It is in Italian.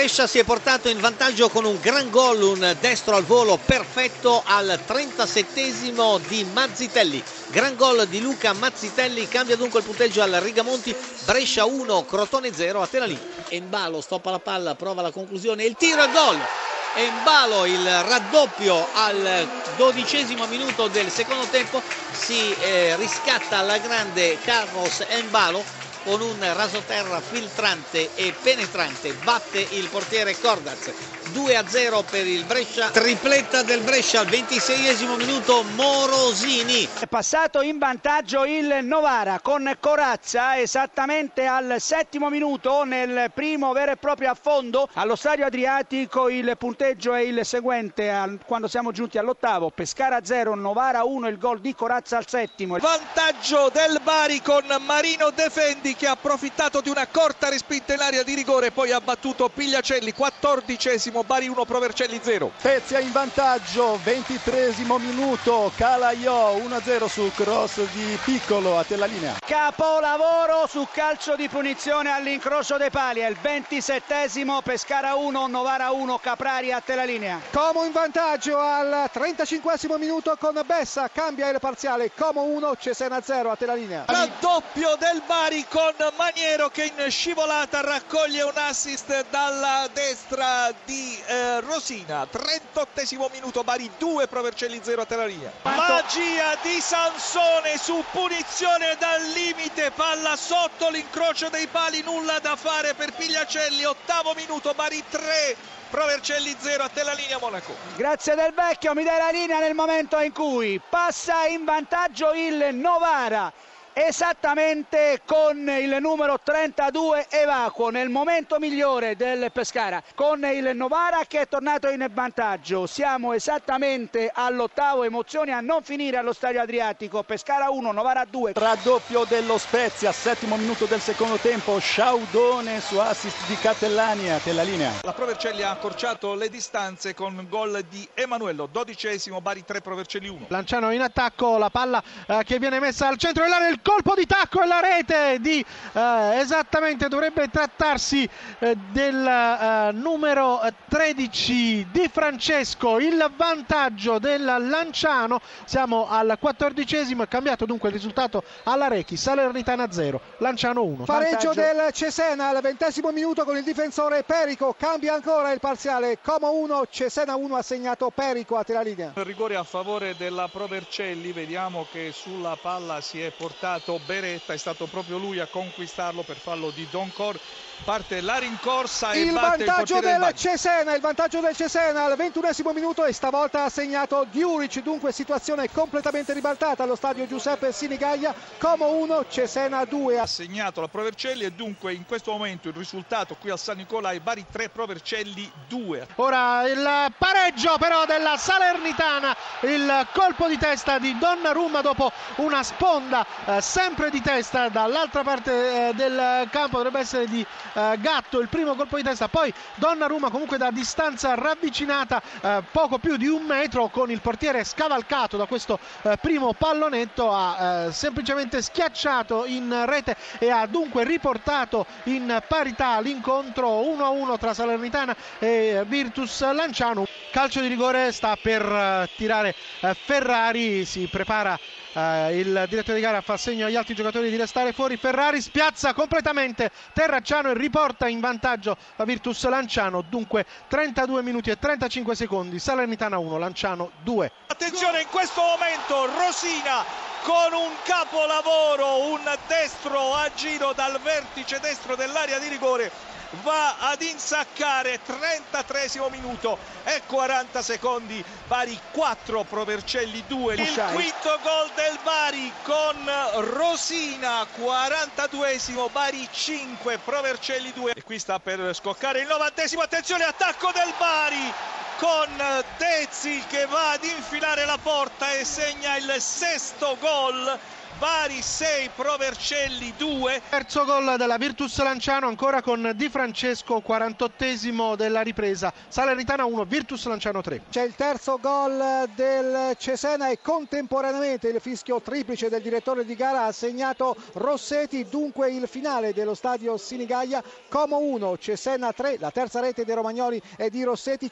Brescia si è portato in vantaggio con un gran gol, un destro al volo perfetto al 37esimo di Mazzitelli. Gran gol di Luca Mazzitelli, cambia dunque il punteggio al Rigamonti, Brescia 1, Crotone 0 a Tenalì. Embalo stoppa la palla, prova la conclusione, il tiro e gol. Embalo il raddoppio al dodicesimo minuto del secondo tempo, si eh, riscatta alla grande Carlos Embalo con un rasoterra filtrante e penetrante batte il portiere Cordaz 2 a 0 per il Brescia. Tripletta del Brescia al 26 minuto Morosini. È passato in vantaggio il Novara con Corazza esattamente al settimo minuto nel primo vero e proprio affondo. Allo stadio Adriatico il punteggio è il seguente quando siamo giunti all'ottavo. Pescara 0 Novara 1 il gol di Corazza al settimo. Vantaggio del Bari con Marino Defendi Berardi che ha approfittato di una corta respinta in area di rigore poi ha battuto Pigliacelli 14 Bari 1 Provercelli 0 Spezia in vantaggio 23 minuto Calaiò 1-0 sul cross di Piccolo a te la linea. Capolavoro su calcio di punizione all'incrocio dei pali è il 27 Pescara 1 Novara 1 Caprari a te la linea. Como in vantaggio al 35 minuto con Bessa cambia il parziale Como 1 Cesena 0 a te la linea. Raddoppio del Bari con con Maniero che in scivolata raccoglie un assist dalla destra di eh, Rosina. 38 minuto Bari 2 Provercelli 0 a Terraria. Magia di Sansone su punizione dal limite palla sotto l'incrocio dei pali nulla da fare per Pigliacelli. Ottavo minuto Bari 3 Provercelli 0 a te la linea Monaco. Grazie del vecchio, mi dai la linea nel momento in cui passa in vantaggio il Novara esattamente con il numero 32 Evacuo nel momento migliore del Pescara con il Novara che è tornato in vantaggio. Siamo esattamente all'ottavo emozioni a non finire allo stadio Adriatico. Pescara 1 Novara 2 raddoppio dello Spezia settimo minuto del secondo tempo. Sciaudone su assist di Catellani a te la linea. La Provercelli ha accorciato le distanze con gol di Emanuello dodicesimo Bari 3 Provercelli 1 Lanciano in attacco la palla eh, che viene messa al centro dell'area il colpo di tacco e la rete di eh, esattamente dovrebbe trattarsi eh, del eh, numero 13 di Francesco. Il vantaggio del Lanciano. Siamo al quattordicesimo è cambiato dunque il risultato alla Rechi. Salernitana 0 Lanciano 1 pareggio vantaggio... del Cesena al ventesimo minuto con il difensore Perico. Cambia ancora il parziale. Como 1 Cesena 1 ha segnato Perico a terra linea rigore a favore della Provercelli. Vediamo che sulla palla si è portato portato Beretta, è stato proprio lui a conquistarlo per fallo di Don Cor. Parte la rincorsa e il vantaggio il del, Cesena, il vantaggio del Cesena al ventunesimo minuto e stavolta ha segnato Diuric, dunque situazione completamente ribaltata allo stadio Giuseppe Sinigaglia, Como 1, Cesena 2. Ha segnato la Provercelli e dunque in questo momento il risultato qui al San Nicola è Bari 3, Provercelli 2. Ora il pareggio però della Salernitana, il colpo di testa di Donnarumma dopo una sponda eh, sempre di testa dall'altra parte eh, del campo. Dovrebbe essere di eh, Gatto il primo colpo di testa. Poi Donnarumma comunque da distanza ravvicinata eh, poco più di un metro con il portiere scavalcato da questo primo pallonetto ha semplicemente schiacciato in rete e ha dunque riportato in parità l'incontro 1-1 tra Salernitana e Virtus Lanciano. Calcio di rigore sta per tirare Ferrari. Si prepara il direttore di gara fa segno agli altri giocatori di restare fuori. Ferrari spiazza completamente Terracciano e riporta in vantaggio la Virtus Lanciano. Dunque 32 minuti e 35 secondi. Salernitana 1, Lanciano 2. Attenzione in questo momento Rosina con un capolavoro, un destro a giro dal vertice destro dell'area di rigore va ad insaccare 33 minuto e 40 secondi Bari 4 Provercelli 2 il quinto gol del Bari con Rosina 42 Bari 5 Provercelli 2 e qui sta per scoccare il novantesimo attenzione attacco del Bari con Dezzi che va ad infilare la porta e segna il sesto gol Bari 6, Provercelli 2. Terzo gol della Virtus Lanciano ancora con Di Francesco, 48esimo della ripresa. Salernitana 1, Virtus Lanciano 3. C'è il terzo gol del Cesena e contemporaneamente il fischio triplice del direttore di gara ha segnato Rossetti, dunque il finale dello stadio Sinigaia, Como 1, Cesena 3, la terza rete dei Romagnoli è di Rossetti.